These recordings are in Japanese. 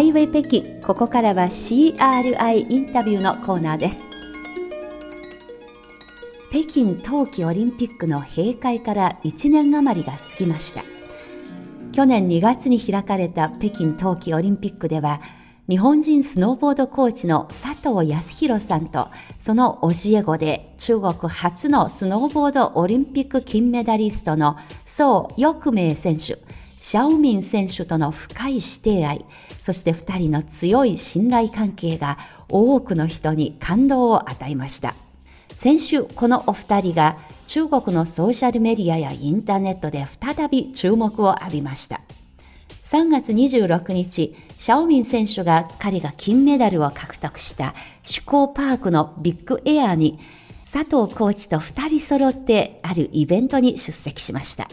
ハイウェイ北京ここからは CRI インタビューのコーナーです。北京冬季オリンピックの閉会から1年余りが過ぎました。去年2月に開かれた北京冬季オリンピックでは日本人スノーボードコーチの佐藤康弘さんとその教え子で中国初のスノーボードオリンピック金メダリストの宋翼明選手。シャオミン選手との深い師弟愛、そして二人の強い信頼関係が多くの人に感動を与えました。先週、このお二人が中国のソーシャルメディアやインターネットで再び注目を浴びました。3月26日、シャオミン選手が彼が金メダルを獲得した趣向パークのビッグエアに佐藤コーチと二人揃ってあるイベントに出席しました。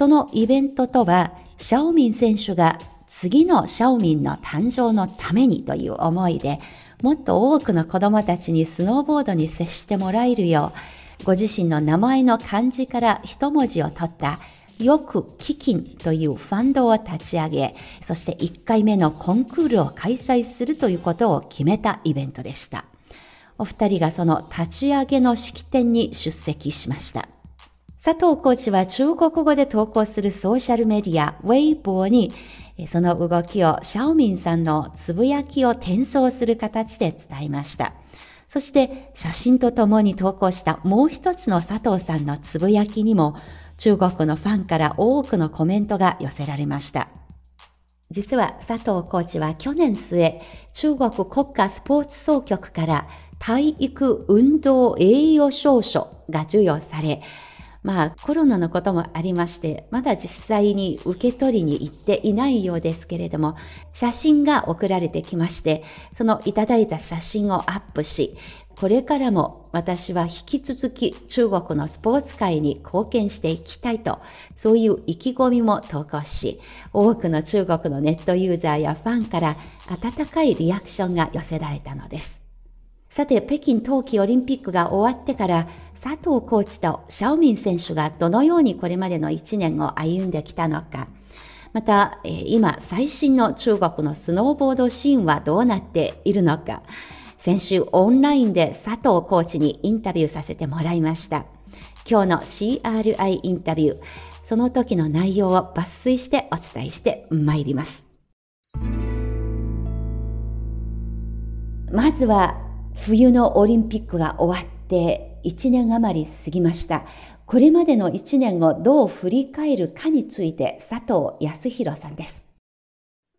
そのイベントとは、シャオミン選手が次のシャオミンの誕生のためにという思いで、もっと多くの子供たちにスノーボードに接してもらえるよう、ご自身の名前の漢字から一文字を取ったよく基金というファンドを立ち上げ、そして1回目のコンクールを開催するということを決めたイベントでした。お二人がその立ち上げの式典に出席しました。佐藤コーチは中国語で投稿するソーシャルメディア、ウェイボーに、その動きをシャオミンさんのつぶやきを転送する形で伝えました。そして写真とともに投稿したもう一つの佐藤さんのつぶやきにも中国のファンから多くのコメントが寄せられました。実は佐藤コーチは去年末、中国国家スポーツ総局から体育運動栄誉証書が授与され、まあコロナのこともありまして、まだ実際に受け取りに行っていないようですけれども、写真が送られてきまして、そのいただいた写真をアップし、これからも私は引き続き中国のスポーツ界に貢献していきたいと、そういう意気込みも投稿し、多くの中国のネットユーザーやファンから温かいリアクションが寄せられたのです。さて、北京冬季オリンピックが終わってから佐藤コーチとシャオミン選手がどのようにこれまでの1年を歩んできたのか、また、今最新の中国のスノーボードシーンはどうなっているのか、先週オンラインで佐藤コーチにインタビューさせてもらいました。今日の CRI インタビュー、その時の内容を抜粋してお伝えしてまいります。まずは冬のオリンピックが終わって1年余り過ぎました。これまでの1年をどう振り返るかについて佐藤康弘さんです。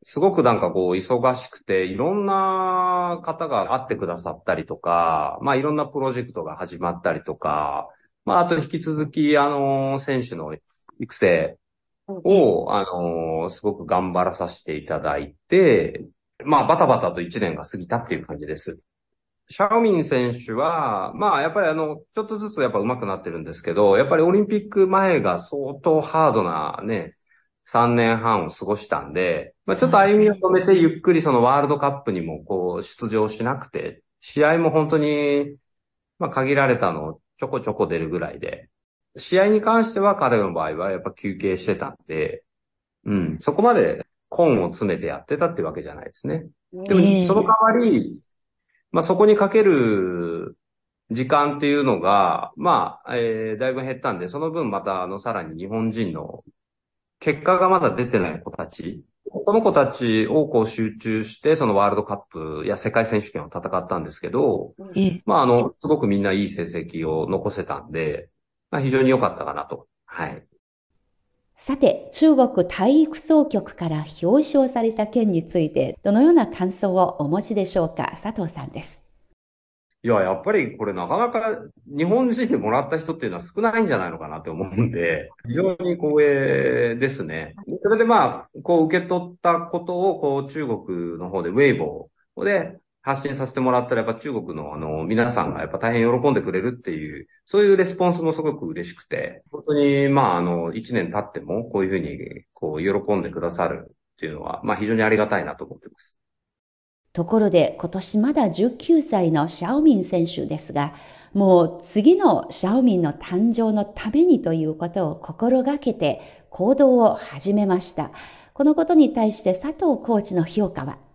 すごくなんかこう忙しくて、いろんな方が会ってくださったりとか、まあいろんなプロジェクトが始まったりとか、まああと引き続きあの、選手の育成を、あの、すごく頑張らさせていただいて、まあバタバタと1年が過ぎたっていう感じです。シャオミン選手は、まあ、やっぱりあの、ちょっとずつやっぱ上手くなってるんですけど、やっぱりオリンピック前が相当ハードなね、3年半を過ごしたんで、まあ、ちょっと歩みを止めてゆっくりそのワールドカップにもこう出場しなくて、試合も本当に、まあ、限られたのちょこちょこ出るぐらいで、試合に関しては彼の場合はやっぱ休憩してたんで、うん、そこまで根を詰めてやってたってわけじゃないですね。でも、その代わり、まあ、そこにかける時間っていうのが、まあ、えー、だいぶ減ったんで、その分また、あの、さらに日本人の結果がまだ出てない子たち、この子たちをこう集中して、そのワールドカップや世界選手権を戦ったんですけど、まあ、あの、すごくみんないい成績を残せたんで、まあ、非常に良かったかなと。さて、中国体育総局から表彰された件について、どのような感想をお持ちでしょうか？佐藤さんです。いや、やっぱりこれなかなか日本人でもらった人っていうのは少ないんじゃないのかなって思うんで、非常に光栄ですね。それでまあ、こう受け取ったことを、こう中国の方でウェイボーで発信させてもらったら、やっぱ中国のあの、皆さんがやっぱ大変喜んでくれるっていう、そういうレスポンスもすごく嬉しくて、本当に、まあ、あの、一年経っても、こういうふうに、こう、喜んでくださるっていうのは、まあ、非常にありがたいなと思ってます。ところで、今年まだ19歳のシャオミン選手ですが、もう次のシャオミンの誕生のためにということを心がけて行動を始めました。このことに対して佐藤コーチの評価は？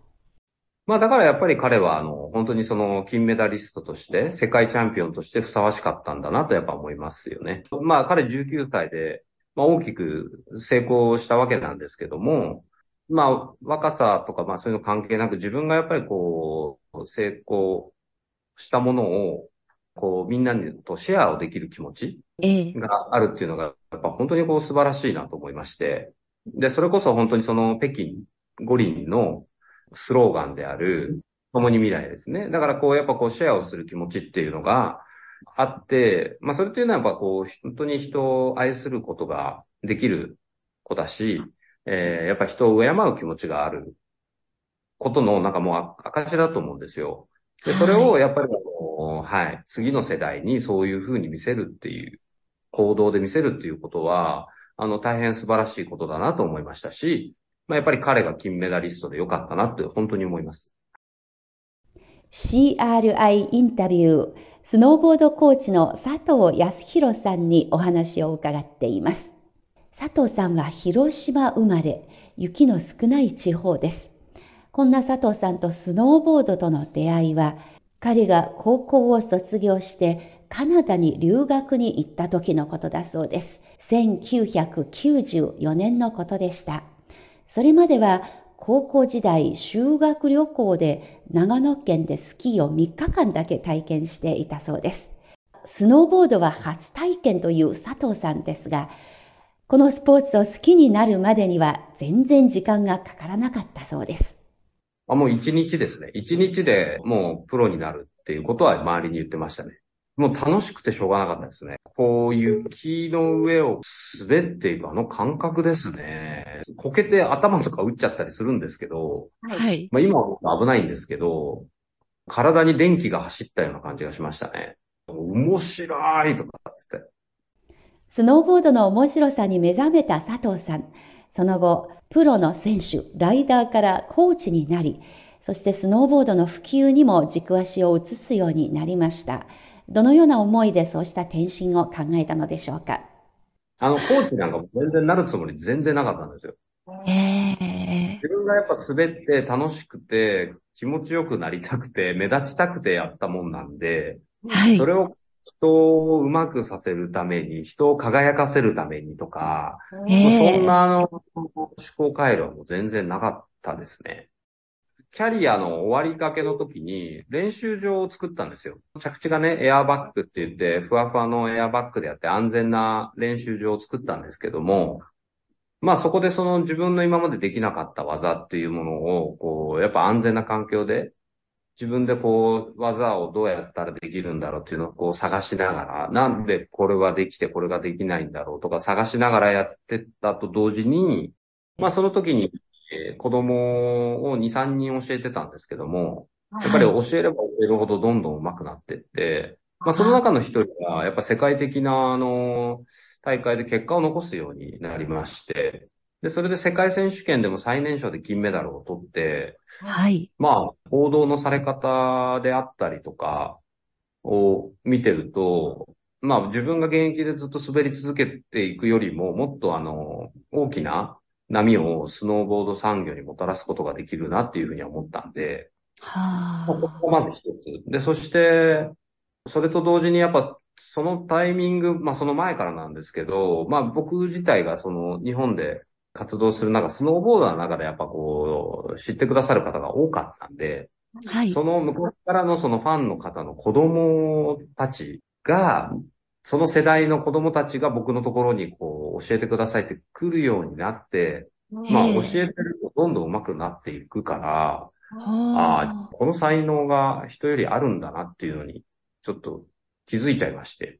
まあだからやっぱり彼はあの本当にその金メダリストとして世界チャンピオンとしてふさわしかったんだなとやっぱ思いますよね。まあ彼19歳で、まあ、大きく成功したわけなんですけども、まあ若さとかまあそういうの関係なく自分がやっぱりこう成功したものをこうみんなにとシェアをできる気持ちがあるっていうのがやっぱ本当にこう素晴らしいなと思いまして、で、それこそ本当にその北京五輪のスローガンである、共に未来ですね。だからこう、やっぱこう、シェアをする気持ちっていうのがあって、まあそれっていうのはやっぱこう、本当に人を愛することができる子だし、えー、やっぱ人を敬う気持ちがあることの、なんかもう証だと思うんですよ。で、それをやっぱり、はい、次の世代にそういうふうに見せるっていう、行動で見せるっていうことは、あの、大変素晴らしいことだなと思いましたし、まあ、やっぱり彼が金メダリストでよかったなって本当に思います。CRI インタビュー、スノーボードコーチの佐藤康弘さんにお話を伺っています。佐藤さんは広島生まれ、雪の少ない地方です。こんな佐藤さんとスノーボードとの出会いは、彼が高校を卒業してカナダに留学に行った時のことだそうです。1994年のことでした。それまでは高校時代修学旅行で長野県でスキーを3日間だけ体験していたそうです。スノーボードは初体験という佐藤さんですが、このスポーツを好きになるまでには全然時間がかからなかったそうです。あもう一日ですね。一日でもうプロになるっていうことは周りに言ってましたね。もう楽しくてしょうがなかったですね。こう雪の上を滑っていくあの感覚ですね。こけて頭とか打っちゃったりするんですけど、はい。まあ今は危ないんですけど、体に電気が走ったような感じがしましたね。面白いとかつって。スノーボードの面白さに目覚めた佐藤さん。その後、プロの選手、ライダーからコーチになり、そしてスノーボードの普及にも軸足を移すようになりました。どのような思いでそうした転身を考えたのでしょうか？あの、コーチなんか全然なるつもり全然なかったんですよ。自分がやっぱ滑って楽しくて、気持ちよくなりたくて、目立ちたくてやったもんなんで、はい、それを人をうまくさせるために、人を輝かせるためにとか、そんなあの思考回路はもう全然なかったですね。キャリアの終わりかけの時に練習場を作ったんですよ。着地がね、エアバッグって言って、ふわふわのエアバッグでやって安全な練習場を作ったんですけども、まあそこでその自分の今までできなかった技っていうものを、こう、やっぱ安全な環境で、自分でこう、技をどうやったらできるんだろうっていうのをこう探しながら、なんでこれはできてこれができないんだろうとか探しながらやってたと同時に、まあその時にえー、子供を2、3人教えてたんですけども、やっぱり教えれば教えるほどどんどん上手くなってって、まあその中の一人が、やっぱ世界的な、あの、大会で結果を残すようになりまして、で、それで世界選手権でも最年少で金メダルを取って、はい。まあ、報道のされ方であったりとかを見てると、まあ自分が現役でずっと滑り続けていくよりも、もっとあの、大きな波をスノーボード産業にもたらすことができるなっていうふうには思ったんで、はあ、ここまず一つ。で、そして、それと同時にやっぱそのタイミング、まあその前からなんですけど、まあ僕自体がその日本で活動する中、スノーボーダーの中でやっぱこう、知ってくださる方が多かったんで、はい。その向こうからのそのファンの方の子供たちが、その世代の子供たちが僕のところにこう教えてくださいって来るようになって、まあ教えてるとどんどん上手くなっていくから、ああ、この才能が人よりあるんだなっていうのに、ちょっと気づいちゃいまして。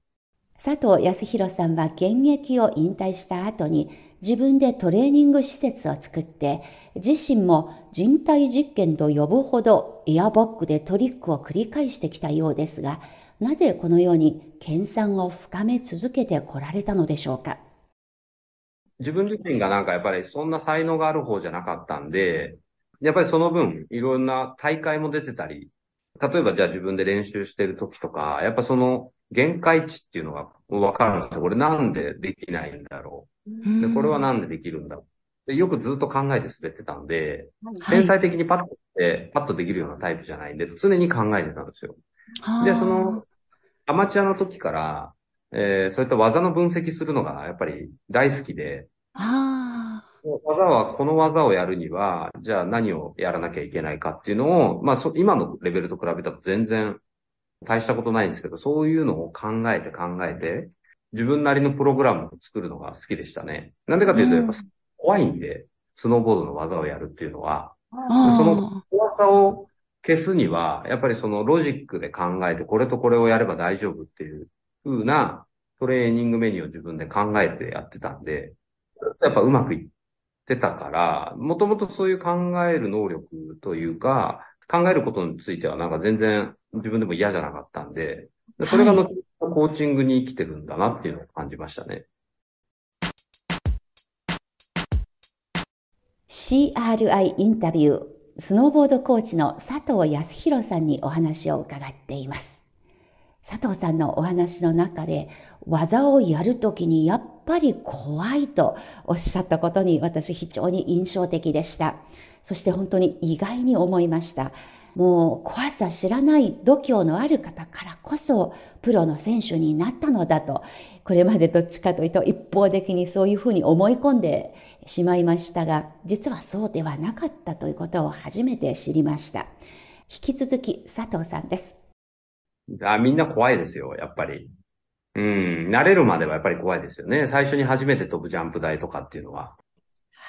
佐藤康弘さんは現役を引退した後に自分でトレーニング施設を作って自身も人体実験と呼ぶほどエアバッグでトリックを繰り返してきたようですがなぜこのように研鑽を深め続けてこられたのでしょうか？自分自身がなんかやっぱりそんな才能がある方じゃなかったんで、やっぱりその分いろんな大会も出てたり、例えばじゃあ自分で練習してる時とか、やっぱその限界値っていうのがわかるんですよ。これなんでできないんだろう。で、これはなんでできるんだろう。でよくずっと考えて滑ってたんで、天才的にパッとで、パッとできるようなタイプじゃないんで、常に考えてたんですよ。で、その、アマチュアの時から、えー、そういった技の分析するのがやっぱり大好きで、技は、この技をやるには、じゃあ何をやらなきゃいけないかっていうのを、まあ、今のレベルと比べたら全然大したことないんですけど、そういうのを考えて考えて、自分なりのプログラムを作るのが好きでしたね。なんでかというと、やっぱ怖いんで、スノーボードの技をやるっていうのは、その怖さを消すには、やっぱりそのロジックで考えて、これとこれをやれば大丈夫っていう風なトレーニングメニューを自分で考えてやってたんで、やっぱうまくいってたから、もともとそういう考える能力というか、考えることについてはなんか全然自分でも嫌じゃなかったんで、それがのコーチングに生きてるんだなっていうのを感じましたね。CRI インタビュー、スノーボードコーチの佐藤康弘さんにお話を伺っています。佐藤さんのお話の中で技をやるときにやっぱり怖いとおっしゃったことに私非常に印象的でした。そして本当に意外に思いました。もう怖さ知らない度胸のある方からこそプロの選手になったのだと、これまでどっちかというと一方的にそういうふうに思い込んでしまいましたが、実はそうではなかったということを初めて知りました。引き続き佐藤さんです。あみんな怖いですよ、やっぱり。うん、慣れるまではやっぱり怖いですよね。最初に初めて飛ぶジャンプ台とかっていうのは。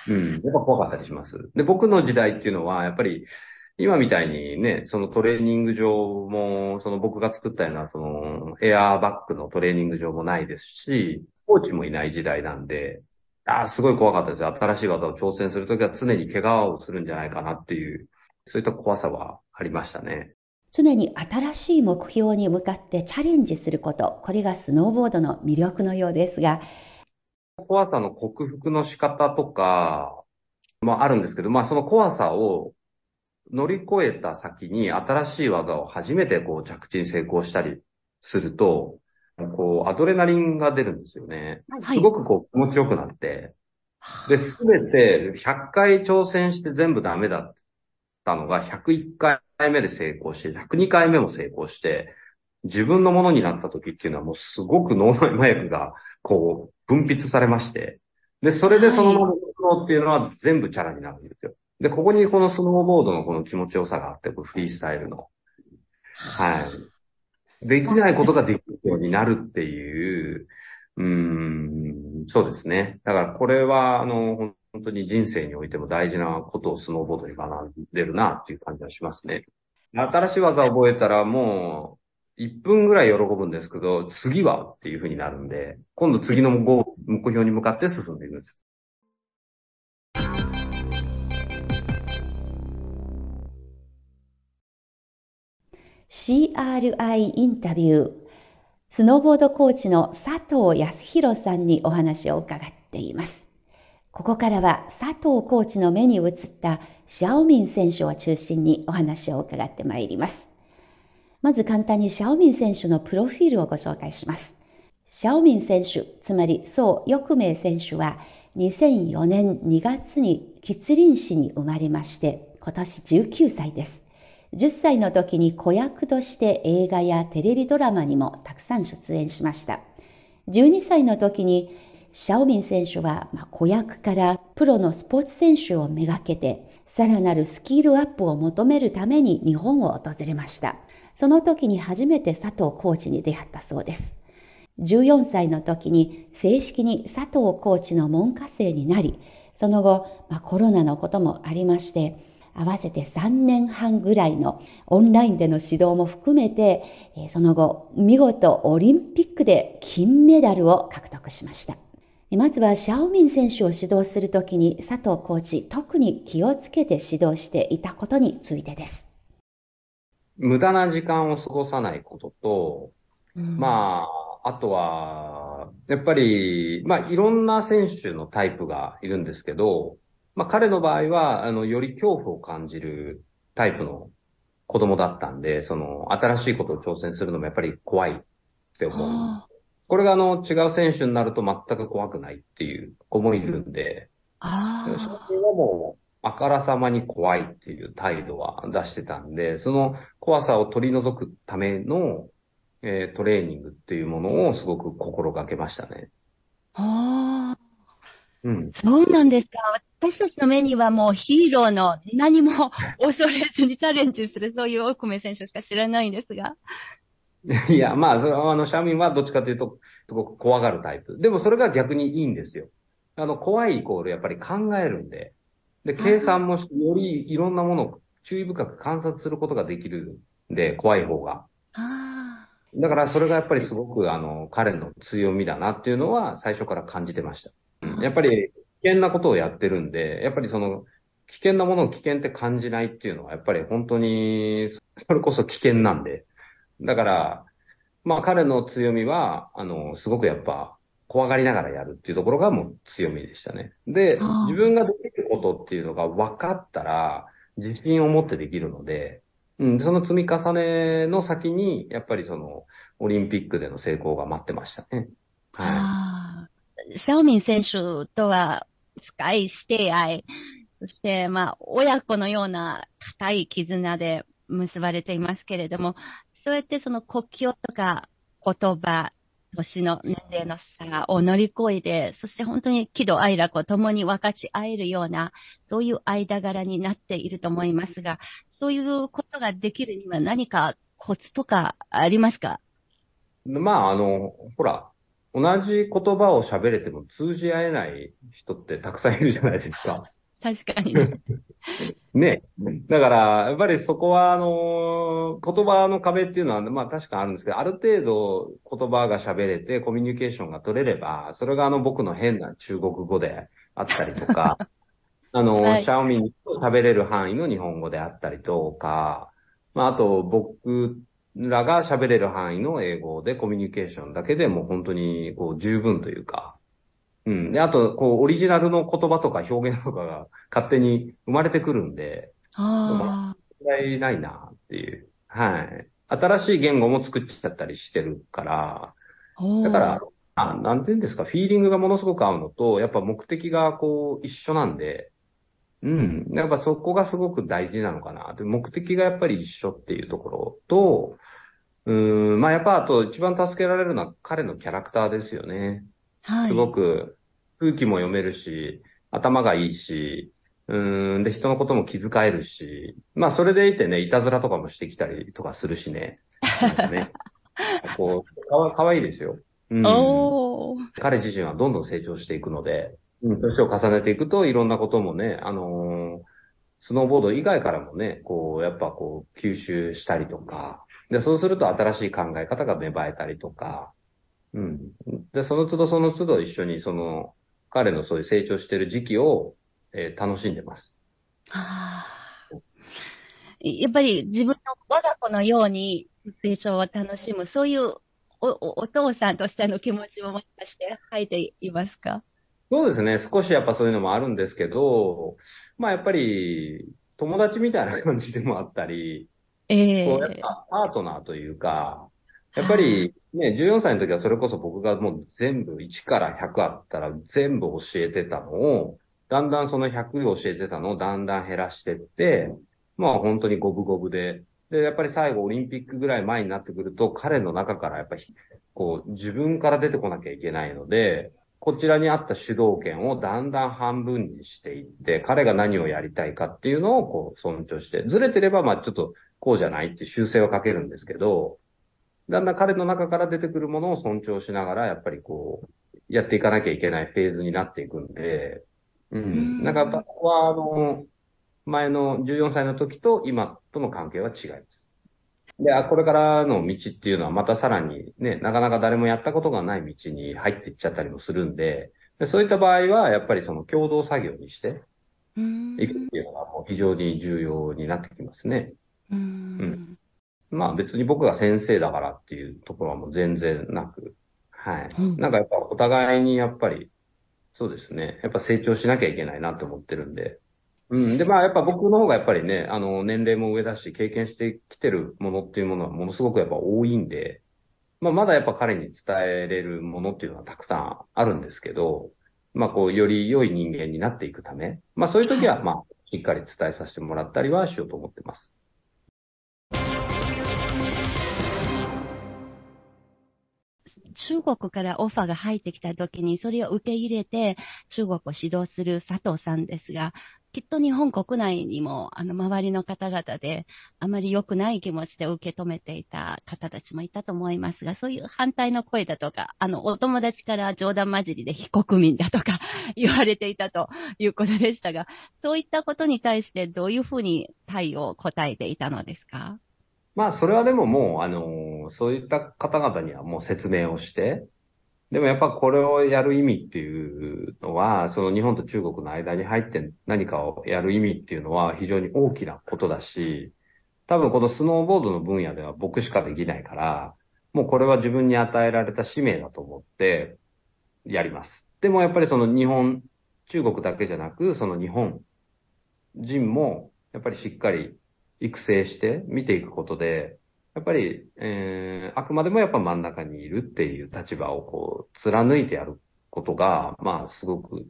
うん、やっぱ怖かったりします。で、僕の時代っていうのは、やっぱり、今みたいにね、そのトレーニング場も、その僕が作ったような、そのエアーバッグのトレーニング場もないですし、コーチもいない時代なんで、ああ、すごい怖かったですよ。新しい技を挑戦するときは常に怪我をするんじゃないかなっていう、そういった怖さはありましたね。常に新しい目標に向かってチャレンジすること、これがスノーボードの魅力のようですが。怖さの克服の仕方とか、まああるんですけど、まあその怖さを乗り越えた先に新しい技を初めてこう着地に成功したりすると、こう、アドレナリンが出るんですよね。はい、すごくこう、気持ちよくなって。で、すべて100回挑戦して全部ダメだったのが101回目で成功して、102回目も成功して、自分のものになった時っていうのはもうすごく脳内麻薬がこう分泌されまして、で、それでそのままのっていうのは全部チャラになるんですよ。で、ここにこのスノーボードのこの気持ちよさがあって、フリースタイルの。はい。できないことができるようになるっていう、うん、そうですね。だからこれは、あの、本当に人生においても大事なことをスノーボードに学んでるなっていう感じがしますね。新しい技を覚えたらもう、1分ぐらい喜ぶんですけど、次はっていう風になるんで、今度次の目標に向かって進んでいくんです。CRI インタビュー、スノーボードコーチの佐藤康弘さんにお話を伺っています。ここからは佐藤コーチの目に映ったシャオミン選手を中心にお話を伺ってまいります。まず簡単にシャオミン選手のプロフィールをご紹介します。シャオミン選手、つまり宋翼明選手は2004年2月に吉林市に生まれまして、今年19歳です。10歳の時に子役として映画やテレビドラマにもたくさん出演しました。12歳の時にシャオミン選手はまあ子役からプロのスポーツ選手をめがけてさらなるスキルアップを求めるために日本を訪れました。その時に初めて佐藤コーチに出会ったそうです。14歳の時に正式に佐藤コーチの門下生になり、その後、まあ、コロナのこともありまして、合わせて3年半ぐらいのオンラインでの指導も含めて、その後、見事オリンピックで金メダルを獲得しました。まずはシャオミン選手を指導するときに佐藤コーチ、特に気をつけて指導していたことについてです。無駄な時間を過ごさないことと、うん、まあ、あとは、やっぱり、まあ、いろんな選手のタイプがいるんですけど、まあ彼の場合は、あの、より恐怖を感じるタイプの子供だったんで、その、新しいことを挑戦するのもやっぱり怖いって思う。これがあの、違う選手になると全く怖くないっていう子もいるんで、ああ。それはもう、あからさまに怖いっていう態度は出してたんで、その怖さを取り除くための、えー、トレーニングっていうものをすごく心がけましたね。ああ。うん。そうなんですか。私たちの目にはもうヒーローの何も恐れずにチャレンジするそういう大米選手しか知らないんですが。いや、まあ、それはあの、シャミンはどっちかというと、すごく怖がるタイプ。でもそれが逆にいいんですよ。あの、怖いイコールやっぱり考えるんで。で、計算もし、よりいろんなものを注意深く観察することができるんで、怖い方が。だからそれがやっぱりすごくあの、彼の強みだなっていうのは最初から感じてました。やっぱり危険なことをやってるんで、やっぱりその、危険なものを危険って感じないっていうのは、やっぱり本当に、それこそ危険なんで。だから、まあ彼の強みは、あの、すごくやっぱ、怖がりながらやるっていうところがもう強みでしたね。で、自分ができることっていうのが分かったら、自信を持ってできるので、うん、その積み重ねの先に、やっぱりその、オリンピックでの成功が待ってましたね。はい。シャオミン選手とは深い師弟愛、そして、まあ、親子のような固い絆で結ばれていますけれども、そうやってその国境とか言葉、年の年齢の差を乗り越えて、そして本当に喜怒哀楽を共に分かち合えるような、そういう間柄になっていると思いますが、そういうことができるには何かコツとかありますか？まあ、あの、ほら、同じ言葉を喋れても通じ合えない人ってたくさんいるじゃないですか。確かにね。ね。だから、やっぱりそこは、あの、言葉の壁っていうのは、まあ確かにあるんですけど、ある程度言葉が喋れてコミュニケーションが取れれば、それがあの僕の変な中国語であったりとか、あの、はい、シャオミンと喋れる範囲の日本語であったりとか、まああと僕らが喋れる範囲の英語でコミュニケーションだけでも本当にこう十分というか、うん。で、あと、こう、オリジナルの言葉とか表現とかが勝手に生まれてくるんで、ああ。問題ないなっていう。はい。新しい言語も作っちゃったりしてるから、だから、あなんていうんですか、フィーリングがものすごく合うのと、やっぱ目的がこう、一緒なんで、うん。やっぱそこがすごく大事なのかな。で目的がやっぱり一緒っていうところと、うん、まあやっぱあと一番助けられるのは彼のキャラクターですよね。はい。すごく空気も読めるし、頭がいいし、うん、で、人のことも気遣えるし、まあ、それでいてね、いたずらとかもしてきたりとかするしね。ね こう、かわ、かわいいですよ。うん、お彼自身はどんどん成長していくので、うん、年を重ねていくといろんなこともね、あのー、スノーボード以外からもね、こう、やっぱこう、吸収したりとか、で、そうすると新しい考え方が芽生えたりとか、うん。で、その都度その都度一緒にその、彼のそういう成長している時期を、えー、楽しんでます。ああ。やっぱり自分の我が子のように成長を楽しむ、そういうおお父さんとしての気持ちももしかして入っていますか？そうですね。少しやっぱそういうのもあるんですけど、まあやっぱり友達みたいな感じでもあったり、ええー、こうやっぱパートナーというか、やっぱりね、14歳の時はそれこそ僕がもう全部1から100あったら全部教えてたのを、だんだんその100教えてたのをだんだん減らしてって、まあ本当に五分五分で、で、やっぱり最後オリンピックぐらい前になってくると、彼の中からやっぱり、こう、自分から出てこなきゃいけないので、こちらにあった主導権をだんだん半分にしていって、彼が何をやりたいかっていうのをこう尊重して、ずれてればまあちょっとこうじゃないって修正をかけるんですけど、だんだん彼の中から出てくるものを尊重しながら、やっぱりこう、やっていかなきゃいけないフェーズになっていくんで、うん。なんか、ここは、あの、前の14歳の時と今との関係は違います。で、これからの道っていうのはまたさらにね、なかなか誰もやったことがない道に入っていっちゃったりもするんで、でそういった場合は、やっぱりその共同作業にして、いくっていうのがもう非常に重要になってきますね。うん、うんまあ別に僕が先生だからっていうところはもう全然なく、はい。うん、なんかやっぱお互いにやっぱり、そうですね。やっぱ成長しなきゃいけないなと思ってるんで。うん。で、まあやっぱ僕の方がやっぱりね、あの、年齢も上だし、経験してきてるものっていうものはものすごくやっぱ多いんで、まあまだやっぱ彼に伝えれるものっていうのはたくさんあるんですけど、まあこう、より良い人間になっていくため、まあそういう時は、まあ、しっかり伝えさせてもらったりはしようと思ってます。中国からオファーが入ってきた時に、それを受け入れて中国を指導する佐藤さんですが、きっと日本国内にも、あの、周りの方々で、あまり良くない気持ちで受け止めていた方たちもいたと思いますが、そういう反対の声だとか、あの、お友達から冗談交じりで非国民だとか 言われていたということでしたが、そういったことに対してどういうふうに対応を、答えていたのですか？まあ、それはでももう、あの、そういった方々にはもう説明をして、でもやっぱこれをやる意味っていうのは、その日本と中国の間に入って何かをやる意味っていうのは非常に大きなことだし、多分このスノーボードの分野では僕しかできないから、もうこれは自分に与えられた使命だと思ってやります。でもやっぱりその日本、中国だけじゃなく、その日本人もやっぱりしっかり育成して見ていくことで、やっぱり、えー、あくまでもやっぱ真ん中にいるっていう立場をこう、貫いてやることが、まあ、すごく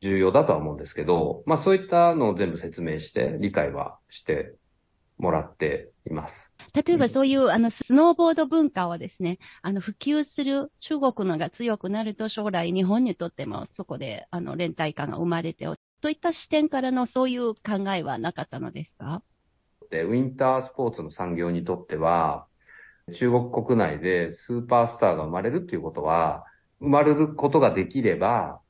重要だとは思うんですけど、まあ、そういったのを全部説明して、理解はしてもらっています。例えばそういう、あの、スノーボード文化をですね、あの、普及する中国のが強くなると将来日本にとってもそこで、あの、連帯感が生まれて、といった視点からのそういう考えはなかったのですか、ウィンタースポーツの産業にとっては、中国国内でスーパースターが生まれるっていうことは、生まれることができれば、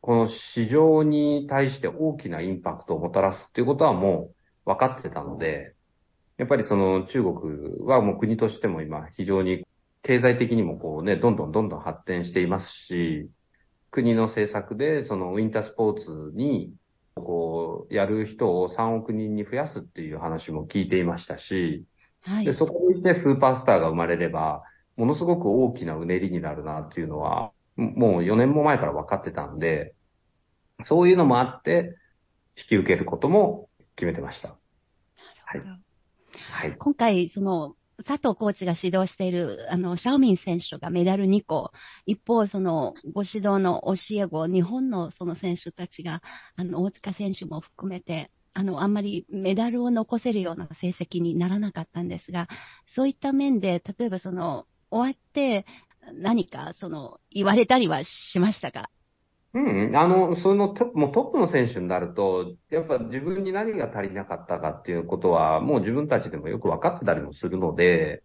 この市場に対して大きなインパクトをもたらすっていうことはもう分かってたので、やっぱりその中国はもう国としても今非常に経済的にもこうね、どんどんどんどん発展していますし、国の政策でそのウィンタースポーツにこう、やる人を3億人に増やすっていう話も聞いていましたし、はい、でそこにいてスーパースターが生まれれば、ものすごく大きなうねりになるなっていうのは、もう4年も前から分かってたんで、そういうのもあって、引き受けることも決めてました。はい。はい、今回、その、佐藤コーチが指導している、あの、シャオミン選手がメダル2個、一方、その、ご指導の教え子、日本のその選手たちが、あの、大塚選手も含めて、あの、あんまりメダルを残せるような成績にならなかったんですが、そういった面で、例えばその、終わって、何か、その、言われたりはしましたか？うん、あの、そのトもうトップの選手になると、やっぱ自分に何が足りなかったかっていうことは、もう自分たちでもよく分かってたりもするので、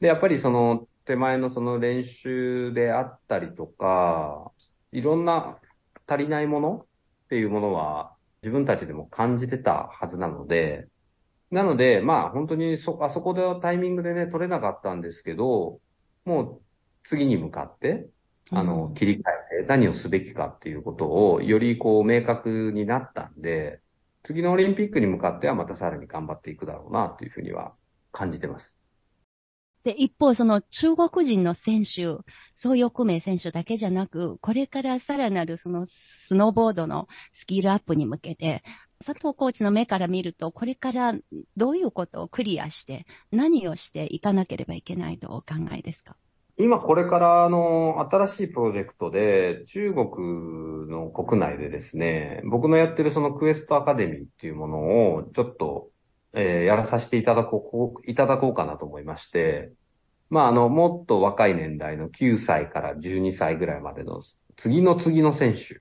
で、やっぱりその手前のその練習であったりとか、いろんな足りないものっていうものは自分たちでも感じてたはずなので、なので、まあ本当にそ、あそこでタイミングでね、取れなかったんですけど、もう次に向かって、あの、切り替えて何をすべきかっていうことをよりこう明確になったんで、次のオリンピックに向かってはまたさらに頑張っていくだろうなというふうには感じてます。で、一方、その中国人の選手、総翼名選手だけじゃなく、これからさらなるそのスノーボードのスキルアップに向けて、佐藤コーチの目から見ると、これからどういうことをクリアして、何をしていかなければいけないとお考えですか？今これからあの、新しいプロジェクトで、中国の国内でですね、僕のやってるそのクエストアカデミーっていうものを、ちょっと、えー、やらさせていただこう、いただこうかなと思いまして、まあ、あの、もっと若い年代の9歳から12歳ぐらいまでの次の次の選手。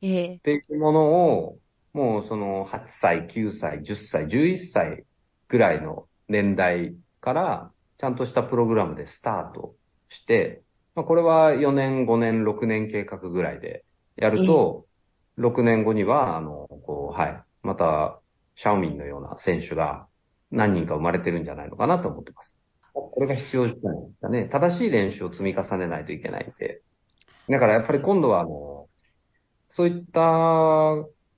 ええっていうものを、もうその8歳、9歳、10歳、11歳ぐらいの年代から、ちゃんとしたプログラムでスタートして、まあ、これは4年、5年、6年計画ぐらいでやると、6年後には、あの、こう、はい、また、シャオミンのような選手が何人か生まれてるんじゃないのかなと思ってます。これが必要じゃないですかね。正しい練習を積み重ねないといけないんで。だからやっぱり今度は、あの、そういった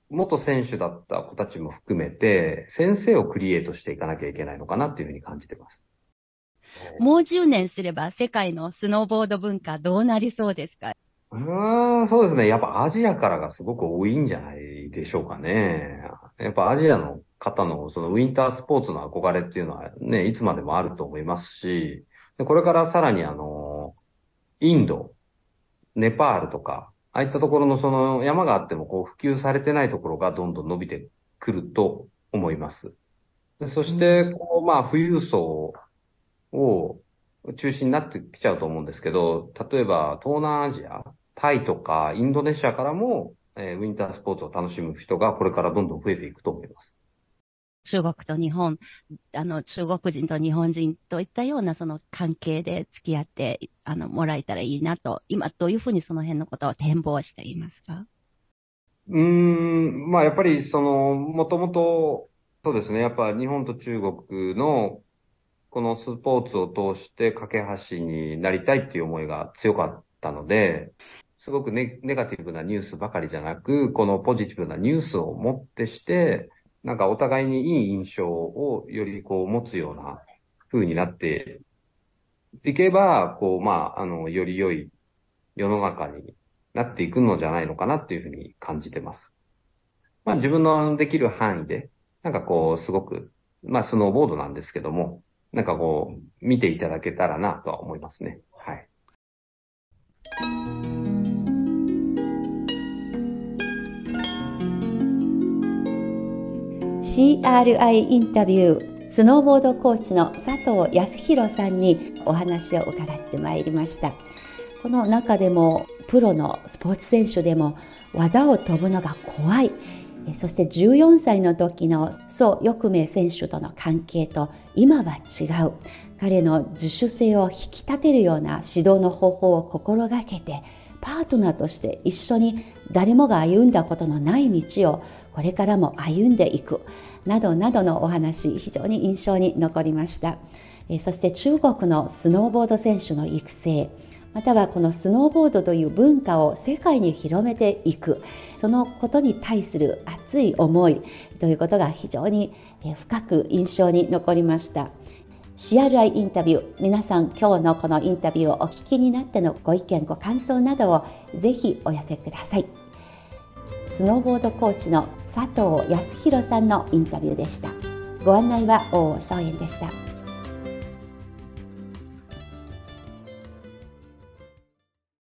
元選手だった子たちも含めて、先生をクリエイトしていかなきゃいけないのかなっていうふうに感じてます。もう10年すれば世界のスノーボード文化どうなりそうですか？うーん、そうですね。やっぱアジアからがすごく多いんじゃないでしょうかね。やっぱアジアの方のそのウィンタースポーツの憧れっていうのはね、いつまでもあると思いますし、これからさらにあの、インド、ネパールとか、ああいったところのその山があってもこう普及されてないところがどんどん伸びてくると思います。そして、こう、まあ、富裕層を中心になってきちゃうと思うんですけど、例えば東南アジア、タイとかインドネシアからも、えー、ウィンタースポーツを楽しむ人がこれからどんどん増えていくと思います。中国と日本、あの、中国人と日本人といったようなその関係で付き合って、あの、もらえたらいいなと、今どういうふうにその辺のことを展望していますか？うーん、まあやっぱりその、もともと、そうですね、やっぱ日本と中国のこのスポーツを通して架け橋になりたいっていう思いが強かったので、すごくネネガティブなニュースばかりじゃなく、このポジティブなニュースをもってして、なんかお互いにいい印象をよりこう持つような風になっていけば、こう、まあ、あの、より良い世の中になっていくのじゃないのかなっていうふうに感じてます。まあ自分のできる範囲で、なんかこう、すごく、まあスノーボードなんですけども、なんかこう、見ていただけたらなとは思いますね。はい。CRI インタビュースノーボードコーチの佐藤康弘さんにお話を伺ってまいりましたこの中でもプロのスポーツ選手でも技を飛ぶのが怖いそして14歳の時の宋翼明選手との関係と今は違う。彼の自主性を引き立てるような指導の方法を心がけてパートナーとして一緒に誰もが歩んだことのない道をこれからも歩んでいく。などなどのお話非常に印象に残りました。そして中国のスノーボード選手の育成。またはこのスノーボードという文化を世界に広めていく。そのことに対する熱い思いということが非常に深く印象に残りました。CRI インタビュー皆さん今日のこのインタビューをお聞きになってのご意見ご感想などをぜひお寄せください。スノーボードコーチの佐藤康弘さんのインタビューでした。ご案内は大正円でした。